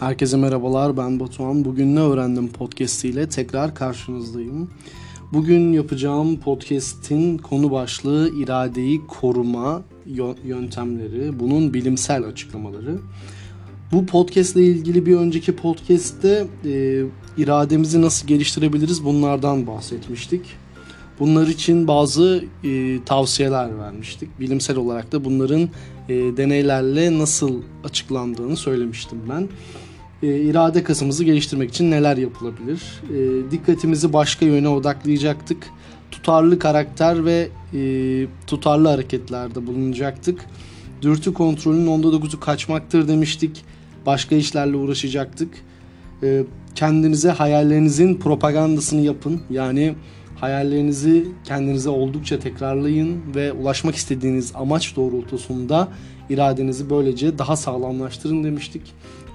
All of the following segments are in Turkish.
Herkese merhabalar ben Batuhan. Bugün ne öğrendim podcast ile tekrar karşınızdayım. Bugün yapacağım podcast'in konu başlığı iradeyi koruma yöntemleri, bunun bilimsel açıklamaları. Bu podcast ile ilgili bir önceki podcast'te e, irademizi nasıl geliştirebiliriz bunlardan bahsetmiştik. Bunlar için bazı e, tavsiyeler vermiştik. Bilimsel olarak da bunların e, deneylerle nasıl açıklandığını söylemiştim ben. E, irade kasımızı geliştirmek için neler yapılabilir? E, dikkatimizi başka yöne odaklayacaktık. Tutarlı karakter ve e, tutarlı hareketlerde bulunacaktık. Dürtü kontrolünün onda dokuzu kaçmaktır demiştik. Başka işlerle uğraşacaktık. E, kendinize hayallerinizin propagandasını yapın. Yani hayallerinizi kendinize oldukça tekrarlayın ve ulaşmak istediğiniz amaç doğrultusunda iradenizi böylece daha sağlamlaştırın demiştik.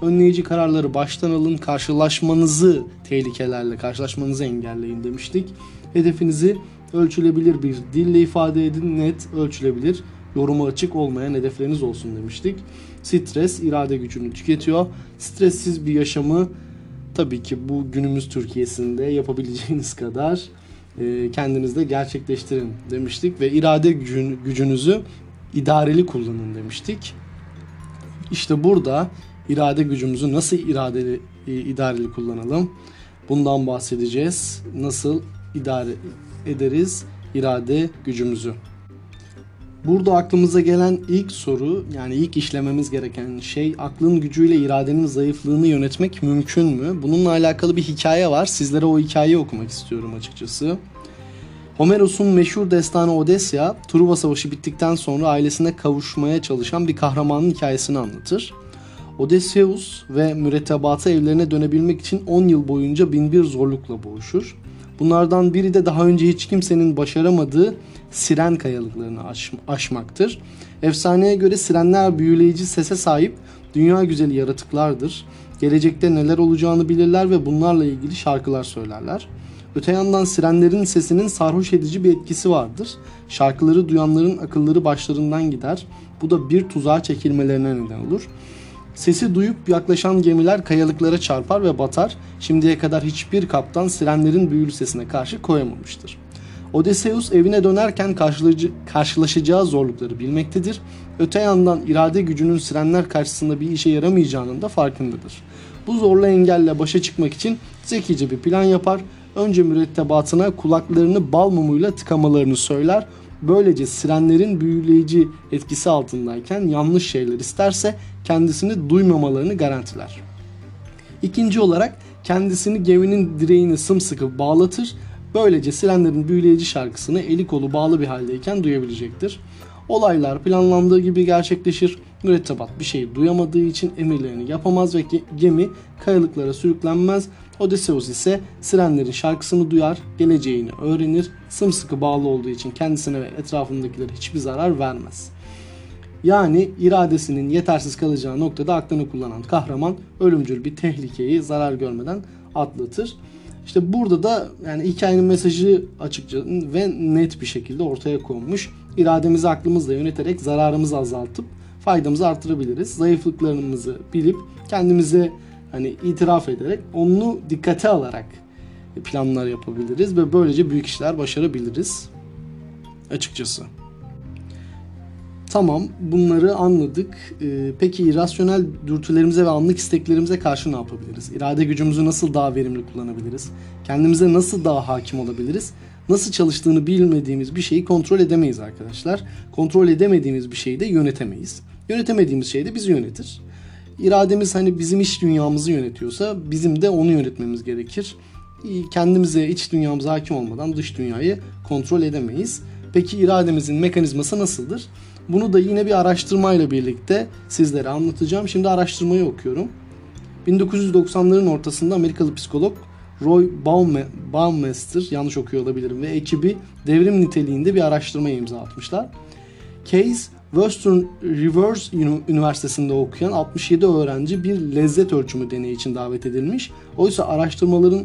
Önleyici kararları baştan alın, karşılaşmanızı tehlikelerle karşılaşmanızı engelleyin demiştik. Hedefinizi ölçülebilir bir dille ifade edin, net, ölçülebilir, yoruma açık olmayan hedefleriniz olsun demiştik. Stres irade gücünü tüketiyor. Stressiz bir yaşamı tabii ki bu günümüz Türkiye'sinde yapabileceğiniz kadar kendinizde gerçekleştirin demiştik ve irade gücünüzü idareli kullanın demiştik. İşte burada irade gücümüzü nasıl iradeli e, idareli kullanalım? Bundan bahsedeceğiz. Nasıl idare ederiz irade gücümüzü? Burada aklımıza gelen ilk soru yani ilk işlememiz gereken şey aklın gücüyle iradenin zayıflığını yönetmek mümkün mü? Bununla alakalı bir hikaye var. Sizlere o hikayeyi okumak istiyorum açıkçası. Homeros'un meşhur destanı Odesya, Truva Savaşı bittikten sonra ailesine kavuşmaya çalışan bir kahramanın hikayesini anlatır. Odysseus ve mürettebatı evlerine dönebilmek için 10 yıl boyunca binbir zorlukla boğuşur. Bunlardan biri de daha önce hiç kimsenin başaramadığı siren kayalıklarını aş- aşmaktır. Efsaneye göre sirenler büyüleyici sese sahip dünya güzeli yaratıklardır. Gelecekte neler olacağını bilirler ve bunlarla ilgili şarkılar söylerler. Öte yandan sirenlerin sesinin sarhoş edici bir etkisi vardır. Şarkıları duyanların akılları başlarından gider. Bu da bir tuzağa çekilmelerine neden olur. Sesi duyup yaklaşan gemiler kayalıklara çarpar ve batar. Şimdiye kadar hiçbir kaptan sirenlerin büyülü sesine karşı koyamamıştır. Odysseus evine dönerken karşılaşacağı zorlukları bilmektedir. Öte yandan irade gücünün sirenler karşısında bir işe yaramayacağının da farkındadır. Bu zorlu engelle başa çıkmak için zekice bir plan yapar. Önce mürettebatına kulaklarını bal mumuyla tıkamalarını söyler. Böylece sirenlerin büyüleyici etkisi altındayken yanlış şeyler isterse kendisini duymamalarını garantiler. İkinci olarak kendisini geminin direğine sımsıkı bağlatır. Böylece sirenlerin büyüleyici şarkısını eli kolu bağlı bir haldeyken duyabilecektir. Olaylar planlandığı gibi gerçekleşir. Mürettebat bir şey duyamadığı için emirlerini yapamaz ve gemi kayalıklara sürüklenmez. Odysseus ise sirenlerin şarkısını duyar, geleceğini öğrenir, sımsıkı bağlı olduğu için kendisine ve etrafındakilere hiçbir zarar vermez. Yani iradesinin yetersiz kalacağı noktada aklını kullanan kahraman ölümcül bir tehlikeyi zarar görmeden atlatır. İşte burada da yani hikayenin mesajı açıkça ve net bir şekilde ortaya konmuş. İrademizi aklımızla yöneterek zararımızı azaltıp faydamızı artırabiliriz. Zayıflıklarımızı bilip kendimize hani itiraf ederek onu dikkate alarak planlar yapabiliriz ve böylece büyük işler başarabiliriz açıkçası. Tamam bunları anladık. Ee, peki irrasyonel dürtülerimize ve anlık isteklerimize karşı ne yapabiliriz? İrade gücümüzü nasıl daha verimli kullanabiliriz? Kendimize nasıl daha hakim olabiliriz? Nasıl çalıştığını bilmediğimiz bir şeyi kontrol edemeyiz arkadaşlar. Kontrol edemediğimiz bir şeyi de yönetemeyiz. Yönetemediğimiz şey de bizi yönetir. İrademiz hani bizim iç dünyamızı yönetiyorsa bizim de onu yönetmemiz gerekir. Kendimize, iç dünyamıza hakim olmadan dış dünyayı kontrol edemeyiz. Peki irademizin mekanizması nasıldır? Bunu da yine bir araştırmayla birlikte sizlere anlatacağım. Şimdi araştırmayı okuyorum. 1990'ların ortasında Amerikalı psikolog Roy Baumeister, yanlış okuyor olabilirim ve ekibi devrim niteliğinde bir araştırma imza atmışlar. Case Western Reverse Üniversitesi'nde okuyan 67 öğrenci bir lezzet ölçümü deneyi için davet edilmiş. Oysa araştırmaların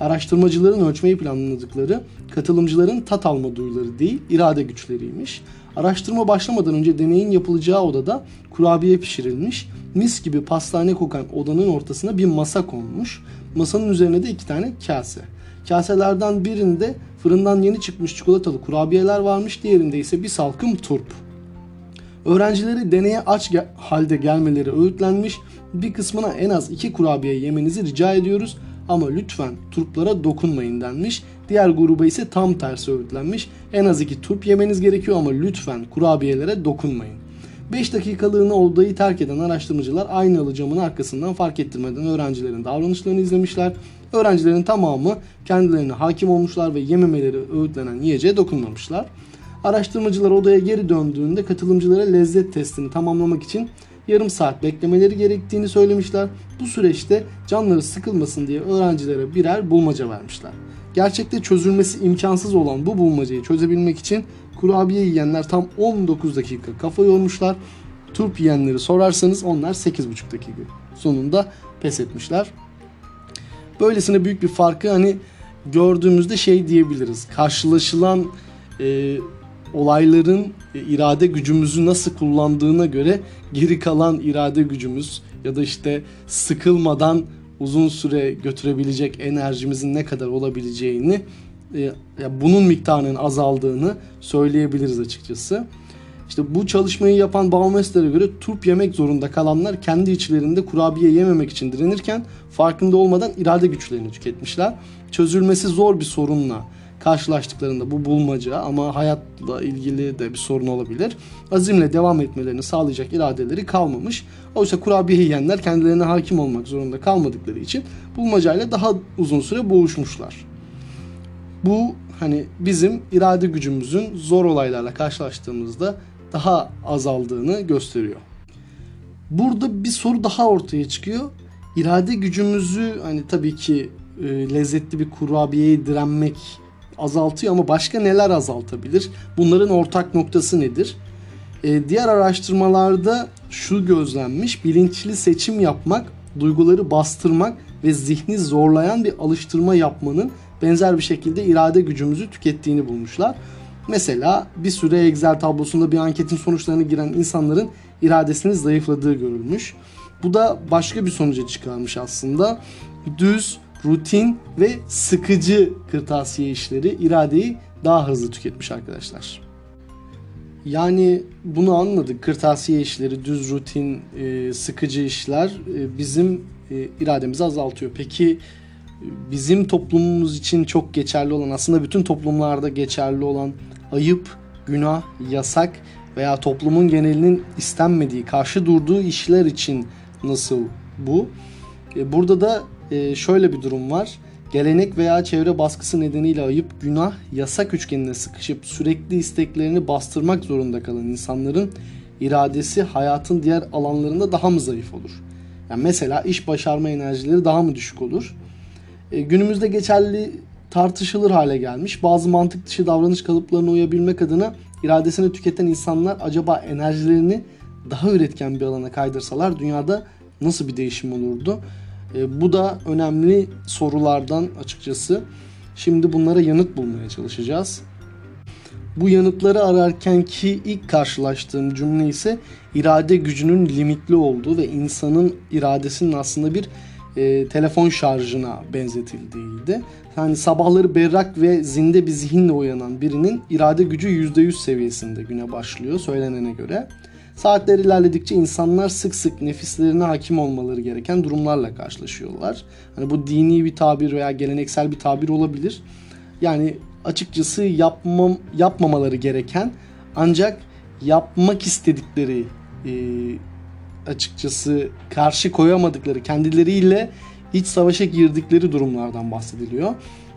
araştırmacıların ölçmeyi planladıkları katılımcıların tat alma duyuları değil, irade güçleriymiş. Araştırma başlamadan önce deneyin yapılacağı odada kurabiye pişirilmiş. Mis gibi pastane kokan odanın ortasına bir masa konmuş. Masanın üzerine de iki tane kase. Kaselerden birinde fırından yeni çıkmış çikolatalı kurabiyeler varmış. Diğerinde ise bir salkım turp. Öğrencileri deneye aç ge- halde gelmeleri öğütlenmiş. Bir kısmına en az iki kurabiye yemenizi rica ediyoruz ama lütfen turplara dokunmayın denmiş. Diğer gruba ise tam tersi öğütlenmiş. En az iki turp yemeniz gerekiyor ama lütfen kurabiyelere dokunmayın. 5 dakikalığına odayı terk eden araştırmacılar aynalı camın arkasından fark ettirmeden öğrencilerin davranışlarını izlemişler. Öğrencilerin tamamı kendilerine hakim olmuşlar ve yememeleri öğütlenen yiyeceğe dokunmamışlar. Araştırmacılar odaya geri döndüğünde katılımcılara lezzet testini tamamlamak için yarım saat beklemeleri gerektiğini söylemişler. Bu süreçte canları sıkılmasın diye öğrencilere birer bulmaca vermişler. Gerçekte çözülmesi imkansız olan bu bulmacayı çözebilmek için kurabiye yiyenler tam 19 dakika kafa yormuşlar. Turp yiyenleri sorarsanız onlar 8,5 dakika sonunda pes etmişler. Böylesine büyük bir farkı hani gördüğümüzde şey diyebiliriz. Karşılaşılan e, olayların e, irade gücümüzü nasıl kullandığına göre geri kalan irade gücümüz ya da işte sıkılmadan uzun süre götürebilecek enerjimizin ne kadar olabileceğini e, bunun miktarının azaldığını söyleyebiliriz açıkçası. İşte bu çalışmayı yapan Baumeister'e göre turp yemek zorunda kalanlar kendi içlerinde kurabiye yememek için direnirken farkında olmadan irade güçlerini tüketmişler. Çözülmesi zor bir sorunla karşılaştıklarında bu bulmaca ama hayatla ilgili de bir sorun olabilir. Azimle devam etmelerini sağlayacak iradeleri kalmamış. Oysa kurabiye yiyenler kendilerine hakim olmak zorunda kalmadıkları için bulmacayla daha uzun süre boğuşmuşlar. Bu hani bizim irade gücümüzün zor olaylarla karşılaştığımızda daha azaldığını gösteriyor. Burada bir soru daha ortaya çıkıyor. İrade gücümüzü hani tabii ki e, lezzetli bir kurabiyeye direnmek azaltıyor ama başka neler azaltabilir? Bunların ortak noktası nedir? E, diğer araştırmalarda şu gözlenmiş. Bilinçli seçim yapmak, duyguları bastırmak ve zihni zorlayan bir alıştırma yapmanın benzer bir şekilde irade gücümüzü tükettiğini bulmuşlar. Mesela bir süre Excel tablosunda bir anketin sonuçlarına giren insanların iradesinin zayıfladığı görülmüş. Bu da başka bir sonuca çıkarmış aslında. Düz, rutin ve sıkıcı kırtasiye işleri iradeyi daha hızlı tüketmiş arkadaşlar. Yani bunu anladık. Kırtasiye işleri, düz rutin, e, sıkıcı işler e, bizim e, irademizi azaltıyor. Peki bizim toplumumuz için çok geçerli olan, aslında bütün toplumlarda geçerli olan ayıp, günah, yasak veya toplumun genelinin istenmediği, karşı durduğu işler için nasıl bu? Burada da şöyle bir durum var. Gelenek veya çevre baskısı nedeniyle ayıp, günah, yasak üçgenine sıkışıp sürekli isteklerini bastırmak zorunda kalan insanların iradesi hayatın diğer alanlarında daha mı zayıf olur? Yani mesela iş başarma enerjileri daha mı düşük olur? E, günümüzde geçerli tartışılır hale gelmiş. Bazı mantık dışı davranış kalıplarına uyabilmek adına iradesini tüketen insanlar acaba enerjilerini daha üretken bir alana kaydırsalar dünyada nasıl bir değişim olurdu? E, bu da önemli sorulardan açıkçası. Şimdi bunlara yanıt bulmaya çalışacağız. Bu yanıtları ararken ki ilk karşılaştığım cümle ise irade gücünün limitli olduğu ve insanın iradesinin aslında bir e, telefon şarjına benzetildiğiydi. Yani sabahları berrak ve zinde bir zihinle uyanan birinin irade gücü %100 seviyesinde güne başlıyor söylenene göre. Saatler ilerledikçe insanlar sık sık nefislerine hakim olmaları gereken durumlarla karşılaşıyorlar. Hani bu dini bir tabir veya geleneksel bir tabir olabilir. Yani açıkçası yapmam yapmamaları gereken ancak yapmak istedikleri e, açıkçası karşı koyamadıkları kendileriyle iç savaşa girdikleri durumlardan bahsediliyor.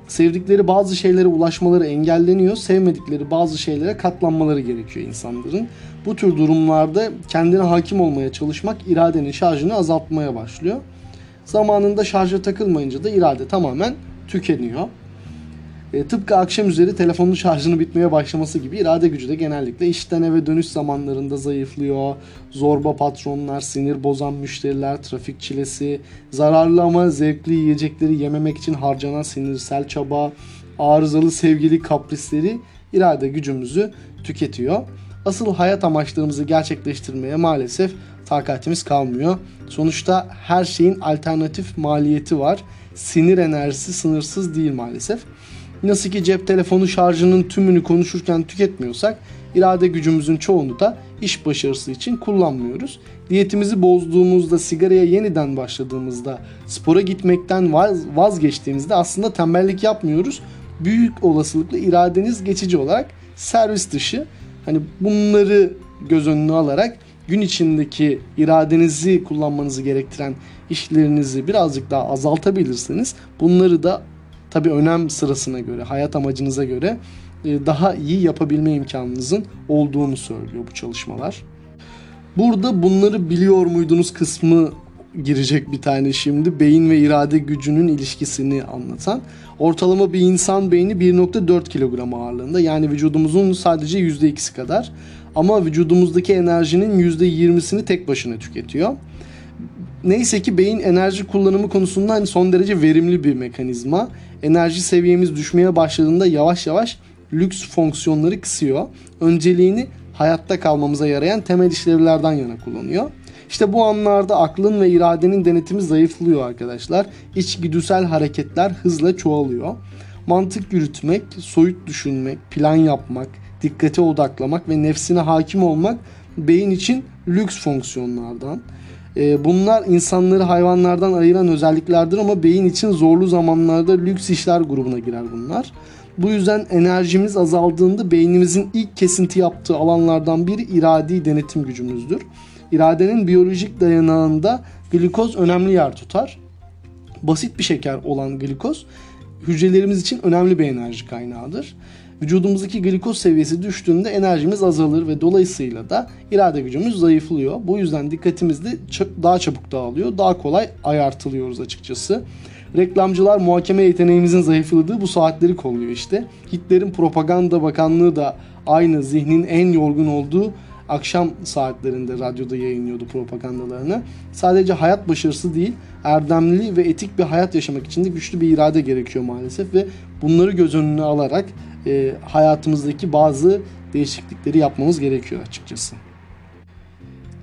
Sevdikleri bazı şeylere ulaşmaları engelleniyor, sevmedikleri bazı şeylere katlanmaları gerekiyor insanların. Bu tür durumlarda kendine hakim olmaya çalışmak iradenin şarjını azaltmaya başlıyor. Zamanında şarja takılmayınca da irade tamamen tükeniyor. E, tıpkı akşam üzeri telefonun şarjını bitmeye başlaması gibi irade gücü de genellikle işten eve dönüş zamanlarında zayıflıyor. Zorba patronlar, sinir bozan müşteriler, trafik çilesi, zararlı ama zevkli yiyecekleri yememek için harcanan sinirsel çaba, arızalı sevgili kaprisleri irade gücümüzü tüketiyor. Asıl hayat amaçlarımızı gerçekleştirmeye maalesef takatimiz kalmıyor. Sonuçta her şeyin alternatif maliyeti var. Sinir enerjisi sınırsız değil maalesef. Nasıl ki cep telefonu şarjının tümünü konuşurken tüketmiyorsak irade gücümüzün çoğunu da iş başarısı için kullanmıyoruz. Diyetimizi bozduğumuzda, sigaraya yeniden başladığımızda, spora gitmekten vazgeçtiğimizde aslında tembellik yapmıyoruz. Büyük olasılıkla iradeniz geçici olarak servis dışı. Hani bunları göz önüne alarak gün içindeki iradenizi kullanmanızı gerektiren işlerinizi birazcık daha azaltabilirseniz bunları da tabi önem sırasına göre, hayat amacınıza göre e, daha iyi yapabilme imkanınızın olduğunu söylüyor bu çalışmalar. Burada bunları biliyor muydunuz kısmı girecek bir tane şimdi. Beyin ve irade gücünün ilişkisini anlatan. Ortalama bir insan beyni 1.4 kilogram ağırlığında. Yani vücudumuzun sadece %2'si kadar. Ama vücudumuzdaki enerjinin %20'sini tek başına tüketiyor. Neyse ki beyin enerji kullanımı konusunda hani son derece verimli bir mekanizma. Enerji seviyemiz düşmeye başladığında yavaş yavaş lüks fonksiyonları kısıyor. Önceliğini hayatta kalmamıza yarayan temel işlevlerden yana kullanıyor. İşte bu anlarda aklın ve iradenin denetimi zayıflıyor arkadaşlar. İçgüdüsel hareketler hızla çoğalıyor. Mantık yürütmek, soyut düşünmek, plan yapmak, dikkate odaklamak ve nefsine hakim olmak beyin için lüks fonksiyonlardan. Ee, bunlar insanları hayvanlardan ayıran özelliklerdir ama beyin için zorlu zamanlarda lüks işler grubuna girer bunlar. Bu yüzden enerjimiz azaldığında beynimizin ilk kesinti yaptığı alanlardan biri iradi denetim gücümüzdür. İradenin biyolojik dayanağında glikoz önemli yer tutar. Basit bir şeker olan glikoz hücrelerimiz için önemli bir enerji kaynağıdır. Vücudumuzdaki glikoz seviyesi düştüğünde enerjimiz azalır ve dolayısıyla da irade gücümüz zayıflıyor. Bu yüzden dikkatimiz de daha çabuk dağılıyor. Daha kolay ayartılıyoruz açıkçası. Reklamcılar muhakeme yeteneğimizin zayıfladığı bu saatleri kolluyor işte. Hitler'in propaganda bakanlığı da aynı zihnin en yorgun olduğu akşam saatlerinde radyoda yayınlıyordu propagandalarını. Sadece hayat başarısı değil, erdemli ve etik bir hayat yaşamak için de güçlü bir irade gerekiyor maalesef ve bunları göz önüne alarak e, hayatımızdaki bazı değişiklikleri yapmamız gerekiyor açıkçası.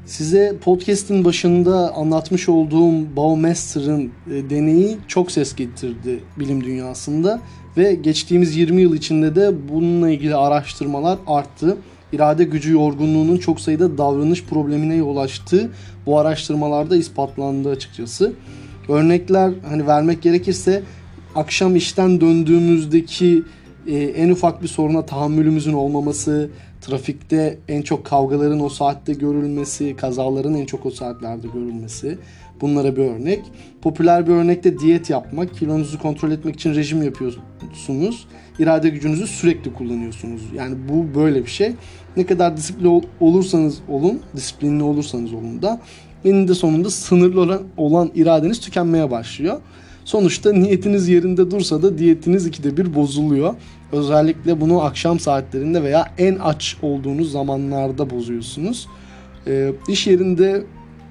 Size podcast'in başında anlatmış olduğum Baumester'ın e, deneyi çok ses getirdi bilim dünyasında ve geçtiğimiz 20 yıl içinde de bununla ilgili araştırmalar arttı. İrade gücü yorgunluğunun çok sayıda davranış problemine yol açtığı bu araştırmalarda ispatlandı açıkçası. Örnekler hani vermek gerekirse akşam işten döndüğümüzdeki e, en ufak bir soruna tahammülümüzün olmaması, trafikte en çok kavgaların o saatte görülmesi, kazaların en çok o saatlerde görülmesi bunlara bir örnek. Popüler bir örnekte diyet yapmak, kilonuzu kontrol etmek için rejim yapıyorsunuz. İrade gücünüzü sürekli kullanıyorsunuz. Yani bu böyle bir şey. Ne kadar disiplinli olursanız olun, disiplinli olursanız olun da eninde sonunda sınırlı olan, olan iradeniz tükenmeye başlıyor. Sonuçta niyetiniz yerinde dursa da diyetiniz ikide bir bozuluyor. Özellikle bunu akşam saatlerinde veya en aç olduğunuz zamanlarda bozuyorsunuz. E, iş yerinde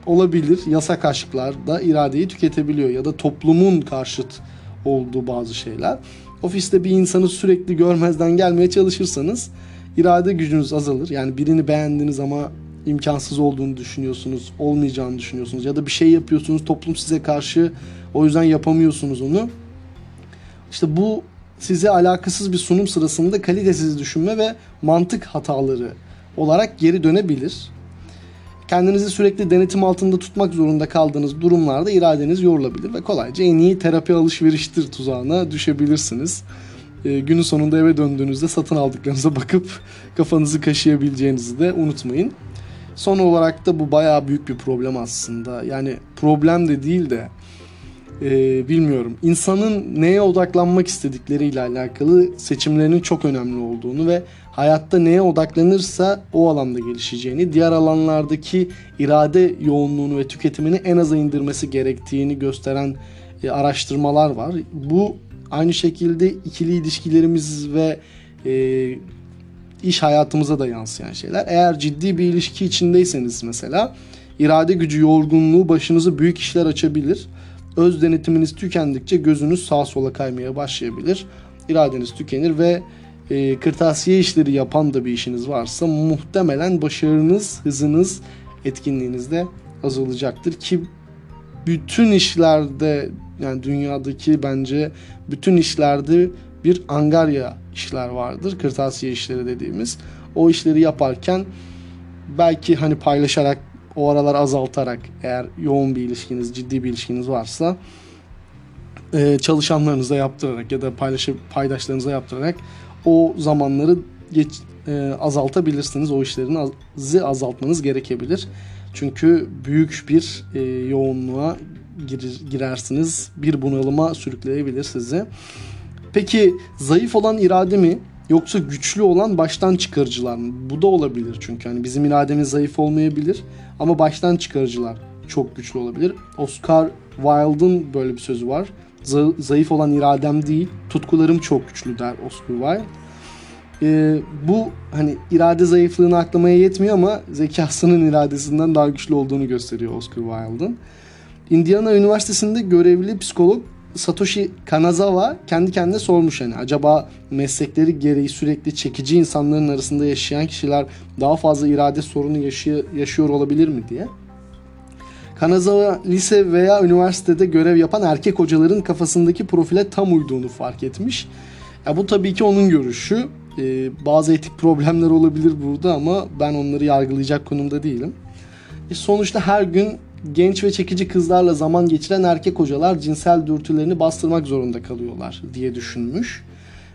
olabilir yasak aşklar da iradeyi tüketebiliyor ya da toplumun karşıt olduğu bazı şeyler. Ofiste bir insanı sürekli görmezden gelmeye çalışırsanız irade gücünüz azalır. Yani birini beğendiniz ama imkansız olduğunu düşünüyorsunuz, olmayacağını düşünüyorsunuz ya da bir şey yapıyorsunuz toplum size karşı o yüzden yapamıyorsunuz onu. İşte bu size alakasız bir sunum sırasında kalitesiz düşünme ve mantık hataları olarak geri dönebilir. Kendinizi sürekli denetim altında tutmak zorunda kaldığınız durumlarda iradeniz yorulabilir ve kolayca en iyi terapi alışveriştir tuzağına düşebilirsiniz. E, günün sonunda eve döndüğünüzde satın aldıklarınıza bakıp kafanızı kaşıyabileceğinizi de unutmayın. Son olarak da bu bayağı büyük bir problem aslında. Yani problem de değil de e, bilmiyorum. İnsanın neye odaklanmak istedikleriyle alakalı seçimlerinin çok önemli olduğunu ve hayatta neye odaklanırsa o alanda gelişeceğini, diğer alanlardaki irade yoğunluğunu ve tüketimini en aza indirmesi gerektiğini gösteren e, araştırmalar var. Bu aynı şekilde ikili ilişkilerimiz ve e, iş hayatımıza da yansıyan şeyler. Eğer ciddi bir ilişki içindeyseniz mesela irade gücü yorgunluğu başınızı büyük işler açabilir Öz denetiminiz tükendikçe gözünüz sağa sola kaymaya başlayabilir. İradeniz tükenir ve e, kırtasiye işleri yapan da bir işiniz varsa muhtemelen başarınız, hızınız, etkinliğiniz de azalacaktır ki bütün işlerde yani dünyadaki bence bütün işlerde bir angarya işler vardır. Kırtasiye işleri dediğimiz. O işleri yaparken belki hani paylaşarak o aralar azaltarak eğer yoğun bir ilişkiniz, ciddi bir ilişkiniz varsa e, çalışanlarınıza yaptırarak ya da paylaşıp paydaşlarınıza yaptırarak o zamanları geç, e, azaltabilirsiniz. O işlerinizi azaltmanız gerekebilir. Çünkü büyük bir e, yoğunluğa gir, girersiniz. Bir bunalıma sürükleyebilir sizi. Peki zayıf olan irade mi yoksa güçlü olan baştan çıkarıcılar mı? Bu da olabilir çünkü hani bizim irademiz zayıf olmayabilir ama baştan çıkarıcılar çok güçlü olabilir. Oscar Wilde'ın böyle bir sözü var. Zayıf olan iradem değil, tutkularım çok güçlü der Oscar Wilde. Ee, bu hani irade zayıflığını aklamaya yetmiyor ama zekasının iradesinden daha güçlü olduğunu gösteriyor Oscar Wilde'ın. Indiana Üniversitesi'nde görevli psikolog Satoshi Kanazawa kendi kendine sormuş hani acaba meslekleri gereği sürekli çekici insanların arasında yaşayan kişiler daha fazla irade sorunu yaşıyor, yaşıyor olabilir mi diye. Kanazawa lise veya üniversitede görev yapan erkek hocaların kafasındaki profile tam uyduğunu fark etmiş. Ya bu tabii ki onun görüşü. Ee, bazı etik problemler olabilir burada ama ben onları yargılayacak konumda değilim. E sonuçta her gün genç ve çekici kızlarla zaman geçiren erkek hocalar cinsel dürtülerini bastırmak zorunda kalıyorlar diye düşünmüş.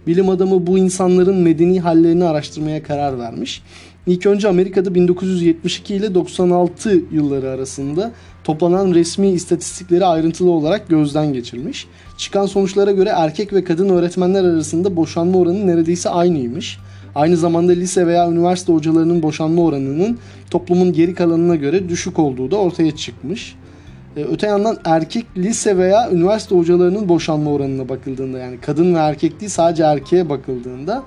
Bilim adamı bu insanların medeni hallerini araştırmaya karar vermiş. İlk önce Amerika'da 1972 ile 96 yılları arasında toplanan resmi istatistikleri ayrıntılı olarak gözden geçirmiş. Çıkan sonuçlara göre erkek ve kadın öğretmenler arasında boşanma oranı neredeyse aynıymış. Aynı zamanda lise veya üniversite hocalarının boşanma oranının toplumun geri kalanına göre düşük olduğu da ortaya çıkmış. Ee, öte yandan erkek lise veya üniversite hocalarının boşanma oranına bakıldığında yani kadın ve erkek değil sadece erkeğe bakıldığında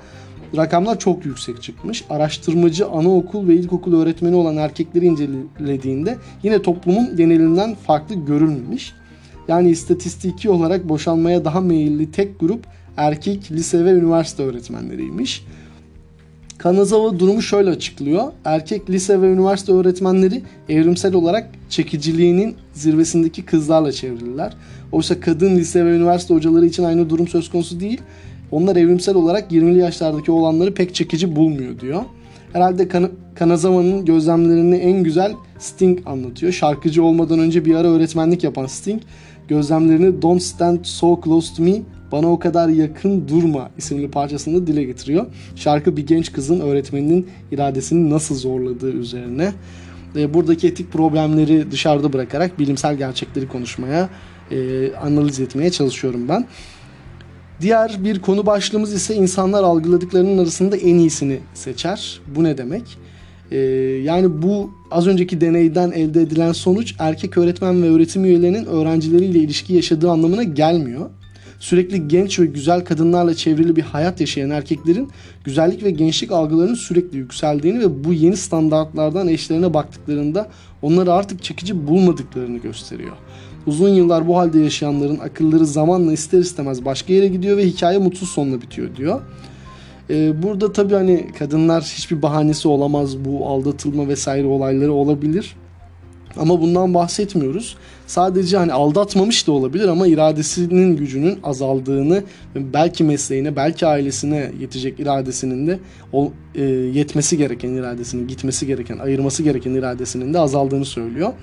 rakamlar çok yüksek çıkmış. Araştırmacı anaokul ve ilkokul öğretmeni olan erkekleri incelediğinde yine toplumun genelinden farklı görülmemiş. Yani istatistiki olarak boşanmaya daha meyilli tek grup erkek lise ve üniversite öğretmenleriymiş. Kanazawa durumu şöyle açıklıyor. Erkek lise ve üniversite öğretmenleri evrimsel olarak çekiciliğinin zirvesindeki kızlarla çevrililer. Oysa kadın lise ve üniversite hocaları için aynı durum söz konusu değil. Onlar evrimsel olarak 20'li yaşlardaki olanları pek çekici bulmuyor diyor. Herhalde kan- Kanazawa'nın gözlemlerini en güzel Sting anlatıyor. Şarkıcı olmadan önce bir ara öğretmenlik yapan Sting gözlemlerini Don't Stand So Close To Me bana o kadar yakın durma isimli parçasında dile getiriyor. Şarkı bir genç kızın öğretmeninin iradesini nasıl zorladığı üzerine. E, buradaki etik problemleri dışarıda bırakarak bilimsel gerçekleri konuşmaya, e, analiz etmeye çalışıyorum ben. Diğer bir konu başlığımız ise insanlar algıladıklarının arasında en iyisini seçer. Bu ne demek? Ee, yani bu az önceki deneyden elde edilen sonuç erkek öğretmen ve öğretim üyelerinin öğrencileriyle ilişki yaşadığı anlamına gelmiyor sürekli genç ve güzel kadınlarla çevrili bir hayat yaşayan erkeklerin güzellik ve gençlik algılarının sürekli yükseldiğini ve bu yeni standartlardan eşlerine baktıklarında onları artık çekici bulmadıklarını gösteriyor. Uzun yıllar bu halde yaşayanların akılları zamanla ister istemez başka yere gidiyor ve hikaye mutsuz sonla bitiyor diyor. Ee, burada tabii hani kadınlar hiçbir bahanesi olamaz bu aldatılma vesaire olayları olabilir. Ama bundan bahsetmiyoruz. Sadece hani aldatmamış da olabilir ama iradesinin gücünün azaldığını belki mesleğine, belki ailesine yetecek iradesinin de o e, yetmesi gereken iradesinin, gitmesi gereken, ayırması gereken iradesinin de azaldığını söylüyor.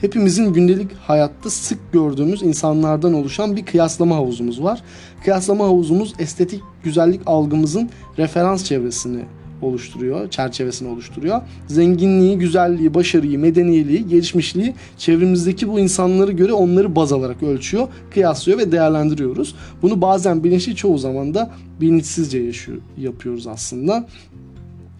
Hepimizin gündelik hayatta sık gördüğümüz insanlardan oluşan bir kıyaslama havuzumuz var. Kıyaslama havuzumuz estetik güzellik algımızın referans çevresini oluşturuyor, çerçevesini oluşturuyor. Zenginliği, güzelliği, başarıyı, medeniyeliği, gelişmişliği çevremizdeki bu insanları göre onları baz alarak ölçüyor, kıyaslıyor ve değerlendiriyoruz. Bunu bazen bilinçli çoğu zaman da bilinçsizce yaşıyor, yapıyoruz aslında.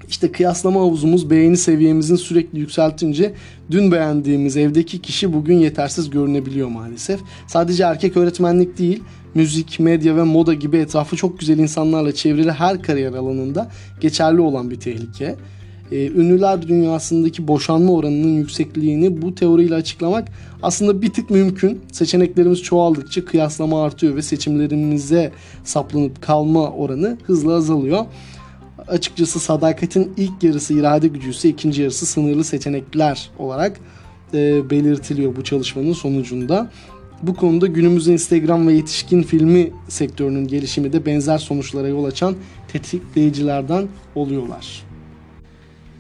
İşte kıyaslama havuzumuz beğeni seviyemizin sürekli yükseltince dün beğendiğimiz evdeki kişi bugün yetersiz görünebiliyor maalesef. Sadece erkek öğretmenlik değil, müzik, medya ve moda gibi etrafı çok güzel insanlarla çevrili her kariyer alanında geçerli olan bir tehlike. e, ünlüler dünyasındaki boşanma oranının yüksekliğini bu teoriyle açıklamak aslında bir tık mümkün. Seçeneklerimiz çoğaldıkça kıyaslama artıyor ve seçimlerimize saplanıp kalma oranı hızla azalıyor. Açıkçası sadakatin ilk yarısı irade gücü ise ikinci yarısı sınırlı seçenekler olarak e, belirtiliyor bu çalışmanın sonucunda. Bu konuda günümüzde Instagram ve yetişkin filmi sektörünün gelişimi de benzer sonuçlara yol açan tetikleyicilerden oluyorlar.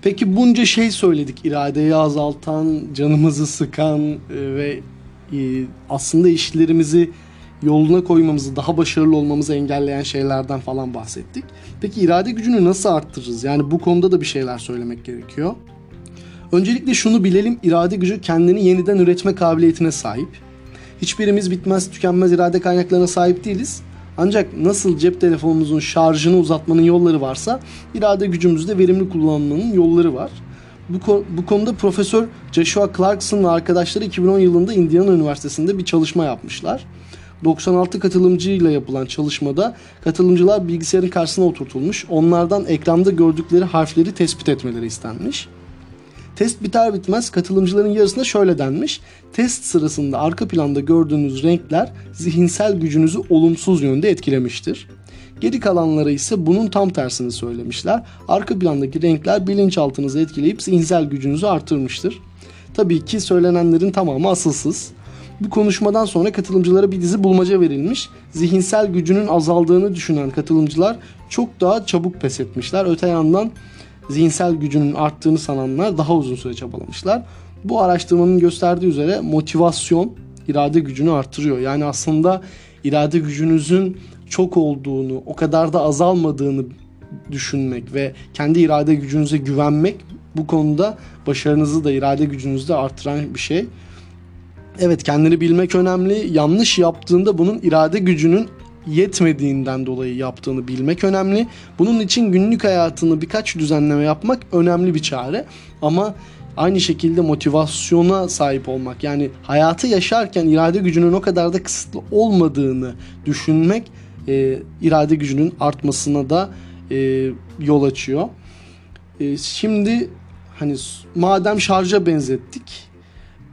Peki bunca şey söyledik. iradeyi azaltan, canımızı sıkan e, ve e, aslında işlerimizi yoluna koymamızı, daha başarılı olmamızı engelleyen şeylerden falan bahsettik. Peki irade gücünü nasıl arttırırız? Yani bu konuda da bir şeyler söylemek gerekiyor. Öncelikle şunu bilelim, irade gücü kendini yeniden üretme kabiliyetine sahip. Hiçbirimiz bitmez tükenmez irade kaynaklarına sahip değiliz. Ancak nasıl cep telefonumuzun şarjını uzatmanın yolları varsa irade gücümüzü de verimli kullanmanın yolları var. Bu, bu konuda Profesör Joshua Clarkson ve arkadaşları 2010 yılında Indiana Üniversitesi'nde bir çalışma yapmışlar. 96 katılımcıyla yapılan çalışmada katılımcılar bilgisayarın karşısına oturtulmuş. Onlardan ekranda gördükleri harfleri tespit etmeleri istenmiş. Test biter bitmez katılımcıların yarısına şöyle denmiş. Test sırasında arka planda gördüğünüz renkler zihinsel gücünüzü olumsuz yönde etkilemiştir. Geri kalanlara ise bunun tam tersini söylemişler. Arka plandaki renkler bilinçaltınızı etkileyip zihinsel gücünüzü artırmıştır. Tabii ki söylenenlerin tamamı asılsız. Bu konuşmadan sonra katılımcılara bir dizi bulmaca verilmiş. Zihinsel gücünün azaldığını düşünen katılımcılar çok daha çabuk pes etmişler. Öte yandan zihinsel gücünün arttığını sananlar daha uzun süre çabalamışlar. Bu araştırmanın gösterdiği üzere motivasyon irade gücünü artırıyor. Yani aslında irade gücünüzün çok olduğunu, o kadar da azalmadığını düşünmek ve kendi irade gücünüze güvenmek bu konuda başarınızı da irade gücünüzü de artıran bir şey. Evet kendini bilmek önemli. Yanlış yaptığında bunun irade gücünün yetmediğinden dolayı yaptığını bilmek önemli. Bunun için günlük hayatını birkaç düzenleme yapmak önemli bir çare. Ama aynı şekilde motivasyona sahip olmak yani hayatı yaşarken irade gücünün o kadar da kısıtlı olmadığını düşünmek e, irade gücünün artmasına da e, yol açıyor. E, şimdi hani madem şarja benzettik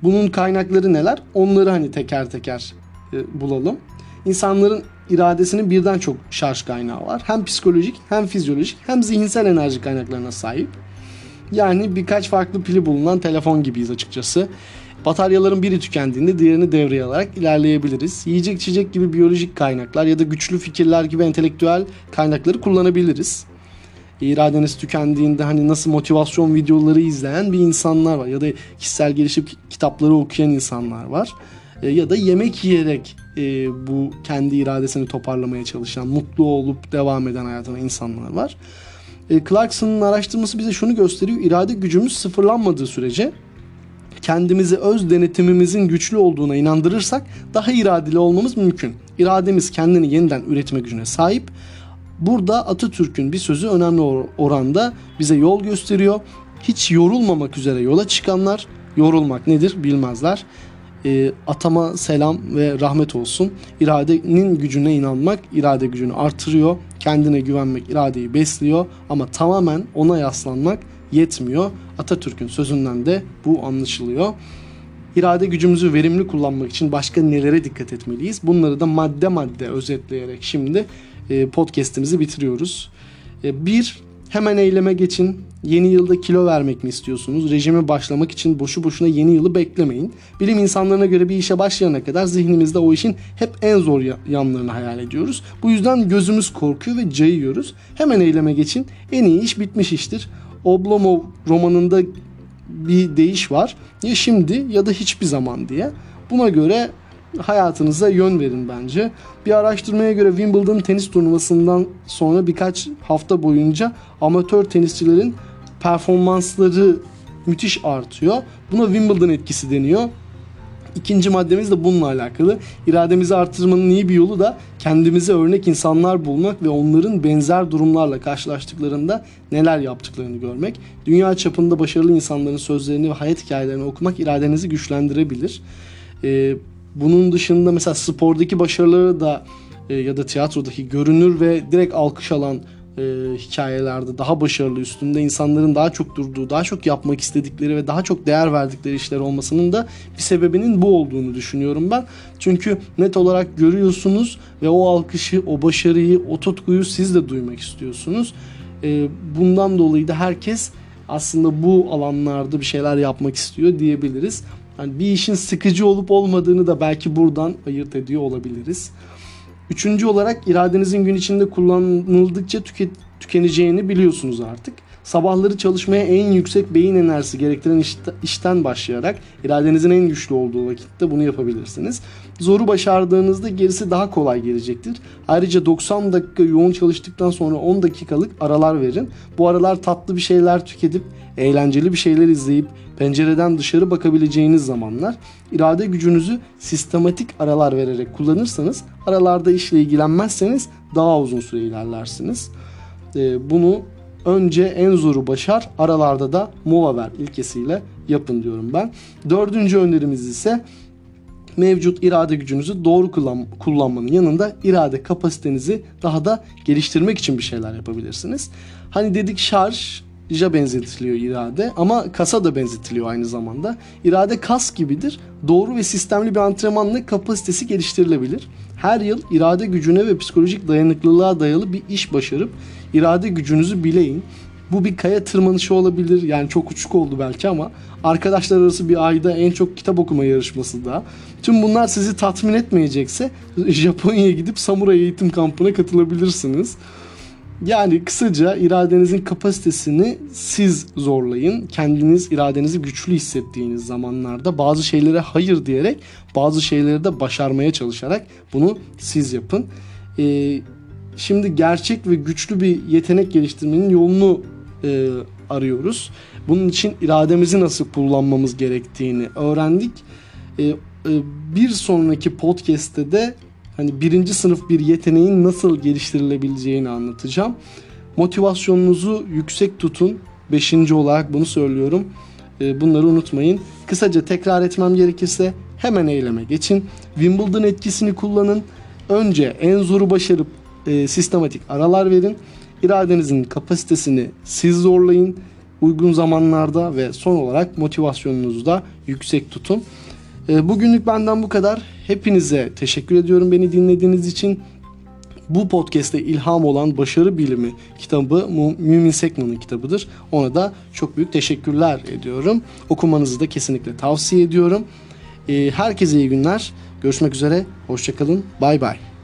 bunun kaynakları neler onları hani teker teker e, bulalım. İnsanların iradesinin birden çok şarj kaynağı var. Hem psikolojik hem fizyolojik hem zihinsel enerji kaynaklarına sahip. Yani birkaç farklı pili bulunan telefon gibiyiz açıkçası. Bataryaların biri tükendiğinde diğerini devreye alarak ilerleyebiliriz. Yiyecek içecek gibi biyolojik kaynaklar ya da güçlü fikirler gibi entelektüel kaynakları kullanabiliriz. İradeniz tükendiğinde hani nasıl motivasyon videoları izleyen bir insanlar var ya da kişisel gelişim kitapları okuyan insanlar var. E, ya da yemek yiyerek e, bu kendi iradesini toparlamaya çalışan, mutlu olup devam eden hayatına insanlar var. E, Clarkson'ın araştırması bize şunu gösteriyor. İrade gücümüz sıfırlanmadığı sürece kendimizi öz denetimimizin güçlü olduğuna inandırırsak daha iradeli olmamız mümkün. İrademiz kendini yeniden üretme gücüne sahip. Burada Atatürk'ün bir sözü önemli oranda bize yol gösteriyor. Hiç yorulmamak üzere yola çıkanlar yorulmak nedir bilmezler e, atama selam ve rahmet olsun. İradenin gücüne inanmak irade gücünü artırıyor. Kendine güvenmek iradeyi besliyor ama tamamen ona yaslanmak yetmiyor. Atatürk'ün sözünden de bu anlaşılıyor. İrade gücümüzü verimli kullanmak için başka nelere dikkat etmeliyiz? Bunları da madde madde özetleyerek şimdi e, podcast'imizi bitiriyoruz. E, bir, hemen eyleme geçin. Yeni yılda kilo vermek mi istiyorsunuz? Rejime başlamak için boşu boşuna yeni yılı beklemeyin. Bilim insanlarına göre bir işe başlayana kadar zihnimizde o işin hep en zor yanlarını hayal ediyoruz. Bu yüzden gözümüz korkuyor ve cayıyoruz. Hemen eyleme geçin. En iyi iş bitmiş iştir. Oblomov romanında bir deyiş var. Ya şimdi ya da hiçbir zaman diye. Buna göre hayatınıza yön verin bence. Bir araştırmaya göre Wimbledon tenis turnuvasından sonra birkaç hafta boyunca amatör tenisçilerin performansları müthiş artıyor. Buna Wimbledon etkisi deniyor. İkinci maddemiz de bununla alakalı. İrademizi artırmanın iyi bir yolu da kendimize örnek insanlar bulmak ve onların benzer durumlarla karşılaştıklarında neler yaptıklarını görmek. Dünya çapında başarılı insanların sözlerini ve hayat hikayelerini okumak iradenizi güçlendirebilir. Ee, bunun dışında mesela spordaki başarıları da e, ya da tiyatrodaki görünür ve direkt alkış alan e, hikayelerde daha başarılı, üstünde insanların daha çok durduğu, daha çok yapmak istedikleri ve daha çok değer verdikleri işler olmasının da bir sebebinin bu olduğunu düşünüyorum ben. Çünkü net olarak görüyorsunuz ve o alkışı, o başarıyı, o tutkuyu siz de duymak istiyorsunuz. E, bundan dolayı da herkes aslında bu alanlarda bir şeyler yapmak istiyor diyebiliriz. Yani bir işin sıkıcı olup olmadığını da belki buradan ayırt ediyor olabiliriz. Üçüncü olarak iradenizin gün içinde kullanıldıkça tüket, tükeneceğini biliyorsunuz artık. Sabahları çalışmaya en yüksek beyin enerjisi gerektiren işte, işten başlayarak iradenizin en güçlü olduğu vakitte bunu yapabilirsiniz. Zoru başardığınızda gerisi daha kolay gelecektir. Ayrıca 90 dakika yoğun çalıştıktan sonra 10 dakikalık aralar verin. Bu aralar tatlı bir şeyler tüketip eğlenceli bir şeyler izleyip pencereden dışarı bakabileceğiniz zamanlar. İrade gücünüzü sistematik aralar vererek kullanırsanız aralarda işle ilgilenmezseniz daha uzun süre ilerlersiniz. Ee, bunu önce en zoru başar, aralarda da mola ver ilkesiyle yapın diyorum ben. Dördüncü önerimiz ise mevcut irade gücünüzü doğru kullan, kullanmanın yanında irade kapasitenizi daha da geliştirmek için bir şeyler yapabilirsiniz. Hani dedik şarj ja benzetiliyor irade ama kasa da benzetiliyor aynı zamanda. İrade kas gibidir. Doğru ve sistemli bir antrenmanla kapasitesi geliştirilebilir. Her yıl irade gücüne ve psikolojik dayanıklılığa dayalı bir iş başarıp irade gücünüzü bileyin. Bu bir kaya tırmanışı olabilir. Yani çok uçuk oldu belki ama arkadaşlar arası bir ayda en çok kitap okuma yarışması da. Tüm bunlar sizi tatmin etmeyecekse Japonya'ya gidip samuray eğitim kampına katılabilirsiniz. Yani kısaca iradenizin kapasitesini siz zorlayın. Kendiniz iradenizi güçlü hissettiğiniz zamanlarda bazı şeylere hayır diyerek bazı şeyleri de başarmaya çalışarak bunu siz yapın. Ee, şimdi gerçek ve güçlü bir yetenek geliştirmenin yolunu e, arıyoruz. Bunun için irademizi nasıl kullanmamız gerektiğini öğrendik. E, e, bir sonraki podcast'te de hani birinci sınıf bir yeteneğin nasıl geliştirilebileceğini anlatacağım. Motivasyonunuzu yüksek tutun. Beşinci olarak bunu söylüyorum. E, bunları unutmayın. Kısaca tekrar etmem gerekirse hemen eyleme geçin. Wimbledon etkisini kullanın. Önce en zoru başarıp e, sistematik aralar verin. İradenizin kapasitesini siz zorlayın uygun zamanlarda ve son olarak motivasyonunuzu da yüksek tutun. E, bugünlük benden bu kadar. Hepinize teşekkür ediyorum beni dinlediğiniz için. Bu podcast'te ilham olan Başarı Bilimi kitabı Mümin Sekman'ın kitabıdır. Ona da çok büyük teşekkürler ediyorum. Okumanızı da kesinlikle tavsiye ediyorum. E, herkese iyi günler. Görüşmek üzere. Hoşçakalın. Bay bay.